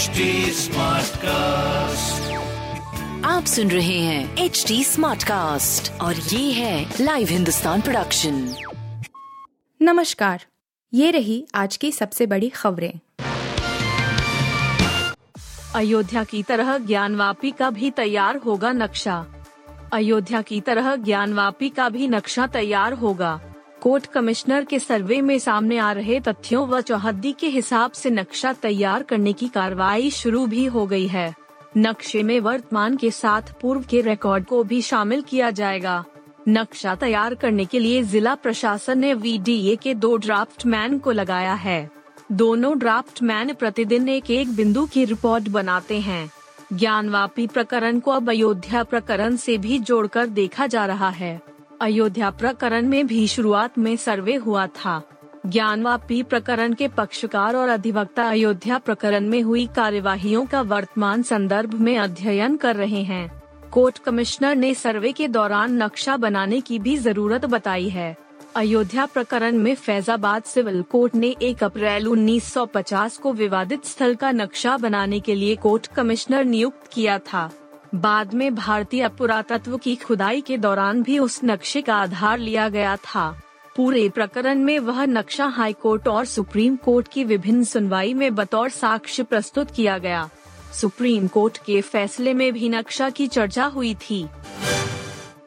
HD cast आप सुन रहे हैं एच डी स्मार्ट कास्ट और ये है लाइव हिंदुस्तान प्रोडक्शन नमस्कार। ये रही आज की सबसे बड़ी खबरें। अयोध्या की तरह ज्ञानवापी का भी तैयार होगा नक्शा। अयोध्या की तरह ज्ञानवापी का भी नक्शा तैयार होगा। कोर्ट कमिश्नर के सर्वे में सामने आ रहे तथ्यों व चौहद्दी के हिसाब से नक्शा तैयार करने की कार्रवाई शुरू भी हो गई है। नक्शे में वर्तमान के साथ पूर्व के रिकॉर्ड को भी शामिल किया जाएगा। नक्शा तैयार करने के लिए जिला प्रशासन ने वीडीए के दो ड्राफ्ट मैन को लगाया है। दोनों ड्राफ्ट मैन प्रतिदिन एक एक बिंदु की रिपोर्ट बनाते हैं। ज्ञानवापी प्रकरण को अब अयोध्या प्रकरण से भी जोड़कर देखा जा रहा है। अयोध्या प्रकरण में भी शुरुआत में सर्वे हुआ था। ज्ञानवापी प्रकरण के पक्षकार और अधिवक्ता अयोध्या प्रकरण में हुई कार्यवाहियों का वर्तमान संदर्भ में अध्ययन कर रहे हैं। कोर्ट कमिश्नर ने सर्वे के दौरान नक्शा बनाने की भी ज़रूरत बताई है। अयोध्या प्रकरण में फैजाबाद सिविल कोर्ट ने 1 अप्रैल 1950 को विवादित स्थल का नक्शा बनाने के लिए कोर्ट कमिश्नर नियुक्त किया था। बाद में भारतीय पुरातत्व की खुदाई के दौरान भी उस नक्शे का आधार लिया गया था। पूरे प्रकरण में वह नक्शा हाई कोर्ट और सुप्रीम कोर्ट की विभिन्न सुनवाई में बतौर साक्ष्य प्रस्तुत किया गया। सुप्रीम कोर्ट के फैसले में भी नक्शा की चर्चा हुई थी।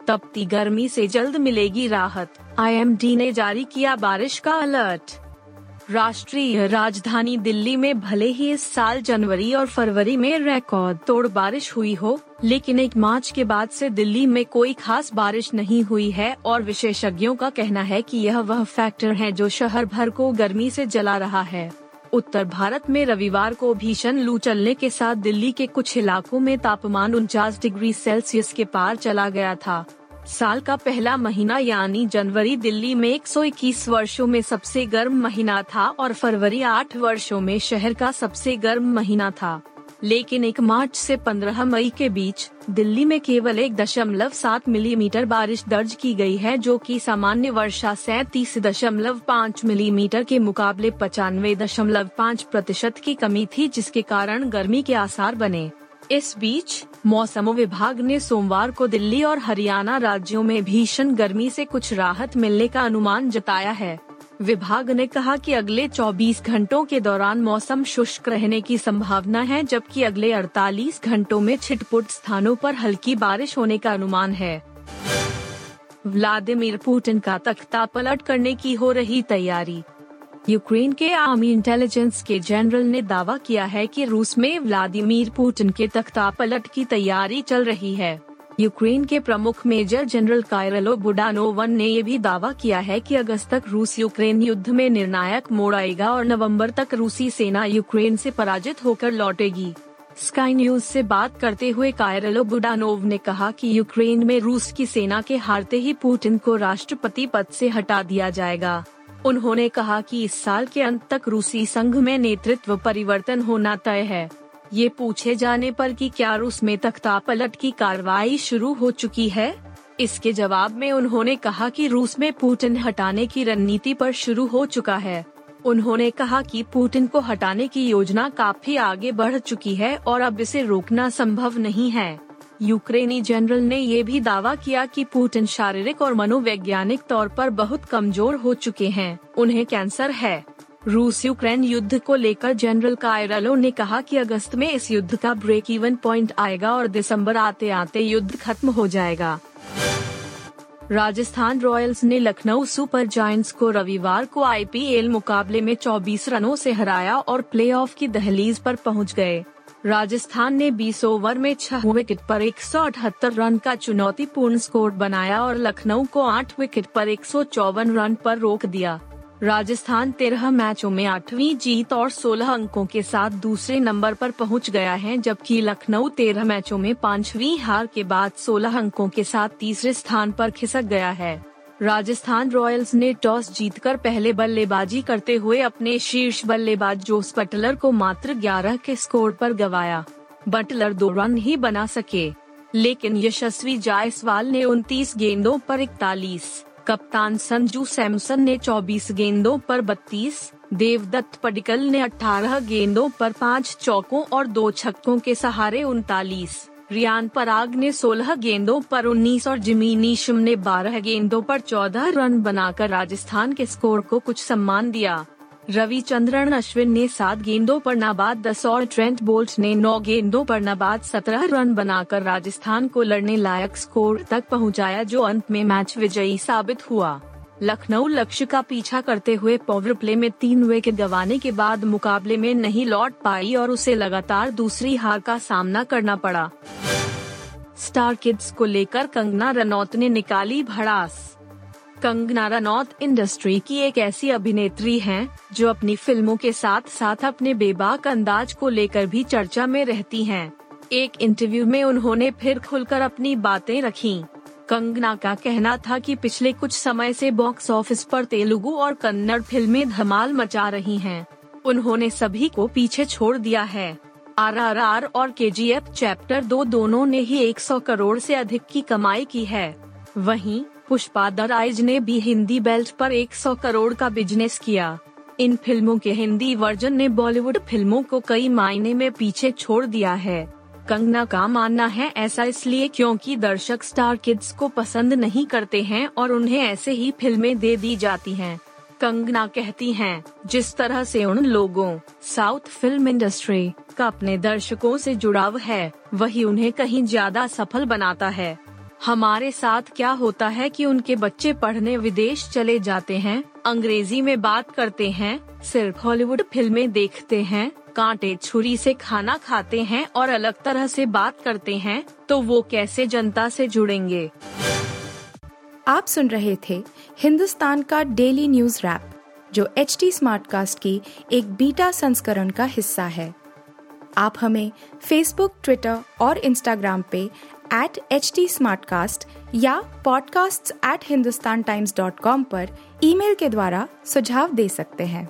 तपती गर्मी से जल्द मिलेगी राहत। आईएमडी ने जारी किया बारिश का अलर्ट। राष्ट्रीय राजधानी दिल्ली में भले ही इस साल जनवरी और फरवरी में रिकॉर्ड तोड़ बारिश हुई हो, लेकिन एक मार्च के बाद से दिल्ली में कोई खास बारिश नहीं हुई है और विशेषज्ञों का कहना है कि यह वह फैक्टर है जो शहर भर को गर्मी से जला रहा है। उत्तर भारत में रविवार को भीषण लू चलने के साथ दिल्ली के कुछ इलाकों में तापमान उनचास डिग्री सेल्सियस के पार चला गया था। साल का पहला महीना यानी जनवरी दिल्ली में 121 वर्षों में सबसे गर्म महीना था और फरवरी आठ वर्षों में शहर का सबसे गर्म महीना था। लेकिन एक मार्च से 15 मई के बीच दिल्ली में केवल एक दशमलव सात मिलीमीटर बारिश दर्ज की गई है, जो कि सामान्य वर्षा सैतीस दशमलव पाँच मिलीमीटर के मुकाबले पचानवे दशमलव पाँच प्रतिशत की कमी थी, जिसके कारण गर्मी के आसार बने। इस बीच मौसम विभाग ने सोमवार को दिल्ली और हरियाणा राज्यों में भीषण गर्मी से कुछ राहत मिलने का अनुमान जताया है। विभाग ने कहा कि अगले 24 घंटों के दौरान मौसम शुष्क रहने की संभावना है, जबकि अगले 48 घंटों में छिटपुट स्थानों पर हल्की बारिश होने का अनुमान है। व्लादिमीर पुतिन का तख्ता पलट करने की हो रही तैयारी यूक्रेन के आर्मी इंटेलिजेंस के जनरल ने दावा किया है कि रूस में व्लादिमीर पुतिन के तख्ता पलट की तैयारी चल रही है। यूक्रेन के प्रमुख मेजर जनरल कायरलो बुडानोवन ने ये भी दावा किया है कि अगस्त तक रूस यूक्रेन युद्ध में निर्णायक मोड़ आएगा और नवंबर तक रूसी सेना यूक्रेन से पराजित होकर लौटेगी। स्काई न्यूज़ से बात करते हुए कायरलो बुडानोव ने कहा कि यूक्रेन में रूस की सेना के हारते ही पुतिन को राष्ट्रपति पद से हटा दिया जाएगा। उन्होंने कहा कि इस साल के अंत तक रूसी संघ में नेतृत्व परिवर्तन होना तय है। ये पूछे जाने पर कि क्या रूस में तख्ता पलट की कार्रवाई शुरू हो चुकी है? इसके जवाब में उन्होंने कहा कि रूस में पुतिन हटाने की रणनीति पर शुरू हो चुका है। उन्होंने कहा कि पुतिन को हटाने की योजना काफ़ी आगे बढ़ चुकी है और अब इसे रोकना संभव नहीं है। यूक्रेनी जनरल ने ये भी दावा किया कि पुतिन शारीरिक और मनोवैज्ञानिक तौर पर बहुत कमज़ोर हो चुके हैं। उन्हें कैंसर है। रूस यूक्रेन युद्ध को लेकर जनरल कायरलो ने कहा कि अगस्त में इस युद्ध का ब्रेक इवन पॉइंट आएगा और दिसंबर आते आते युद्ध खत्म हो जाएगा। राजस्थान रॉयल्स ने लखनऊ सुपर जायंट्स को रविवार को आईपीएल मुकाबले में 24 रनों से हराया और प्लेऑफ की दहलीज पर पहुँच गए। राजस्थान ने 20 ओवर में छह विकेट पर एक सौ अठहत्तर रन का चुनौतीपूर्ण स्कोर बनाया और लखनऊ को आठ विकेट पर एक सौ चौवन रन पर रोक दिया। राजस्थान तेरह मैचों में आठवीं जीत और 16 अंकों के साथ दूसरे नंबर पर पहुँच गया है, जबकि लखनऊ तेरह मैचों में पांचवी हार के बाद 16 अंकों के साथ तीसरे स्थान पर खिसक गया है। राजस्थान रॉयल्स ने टॉस जीतकर पहले बल्लेबाजी करते हुए अपने शीर्ष बल्लेबाज जोस बटलर को मात्र 11 के स्कोर पर गवाया। बटलर दो रन ही बना सके लेकिन यशस्वी जायसवाल ने 29 गेंदों पर इकतालीस कप्तान संजू सैमसन ने 24 गेंदों पर 32, देवदत्त पडिकल ने 18 गेंदों पर पाँच चौकों और दो छक्कों के सहारे उनतालीस। रियान पराग ने 16 गेंदों पर 19 और जिमी नीशम ने 12 गेंदों पर 14 रन बनाकर राजस्थान के स्कोर को कुछ सम्मान दिया। रविचंद्रन अश्विन ने सात गेंदों पर नाबाद दस और ट्रेंट बोल्ट ने नौ गेंदों पर नाबाद सत्रह रन बनाकर राजस्थान को लड़ने लायक स्कोर तक पहुँचाया, जो अंत में मैच विजयी साबित हुआ। लखनऊ लक्ष्य का पीछा करते हुए पावर प्ले में तीन विकेट गंवाने के बाद मुकाबले में नहीं लौट पाई और उसे लगातार दूसरी हार का सामना करना पड़ा। स्टार किड्स को लेकर कंगना रनौत ने निकाली भड़ास। कंगना रनौत इंडस्ट्री की एक ऐसी अभिनेत्री हैं, जो अपनी फ़िल्मों के साथ साथ अपने बेबाक अंदाज को लेकर भी चर्चा में रहती हैं। एक इंटरव्यू में उन्होंने फिर खुलकर अपनी बातें रखी। कंगना का कहना था कि पिछले कुछ समय से बॉक्स ऑफ़िस पर तेलुगु और कन्नड़ फ़िल्में धमाल मचा रही हैं। उन्होंने सभी को पीछे छोड़ दिया है। आर आर आर और के जी एफ़ चैप्टर दो दोनों ने ही 100 करोड़ से अधिक की कमाई की है। वहीं, पुष्पा द राइज ने भी हिंदी बेल्ट पर 100 करोड़ का बिज़नेस किया। इन फ़िल्मों के हिंदी वर्जन ने बॉलीवुड फ़िल्मों को कई मायने में पीछे छोड़ दिया है। कंगना का मानना है ऐसा इसलिए क्योंकि दर्शक स्टार किड्स को पसंद नहीं करते हैं और उन्हें ऐसे ही फ़िल्में दे दी जाती हैं। कंगना कहती हैं, जिस तरह से उन लोगों साउथ फ़िल्म इंडस्ट्री का अपने दर्शकों से जुड़ाव है वही उन्हें कहीं ज़्यादा सफल बनाता है हमारे साथ क्या होता है कि उनके बच्चे पढ़ने विदेश चले जाते हैं अंग्रेज़ी में बात करते हैं सिर्फ़ हॉलीवुड फ़िल्में देखते हैं कांटे छुरी से खाना खाते हैं और अलग तरह से बात करते हैं तो वो कैसे जनता से जुड़ेंगे? आप सुन रहे थे हिंदुस्तान का डेली न्यूज़ रैप, जो एच टी स्मार्ट कास्ट की एक बीटा संस्करण का हिस्सा है। आप हमें फेसबुक ट्विटर और इंस्टाग्राम पे एट एच टी या podcasts@hindustantimes.com पर ईमेल के द्वारा सुझाव दे सकते हैं।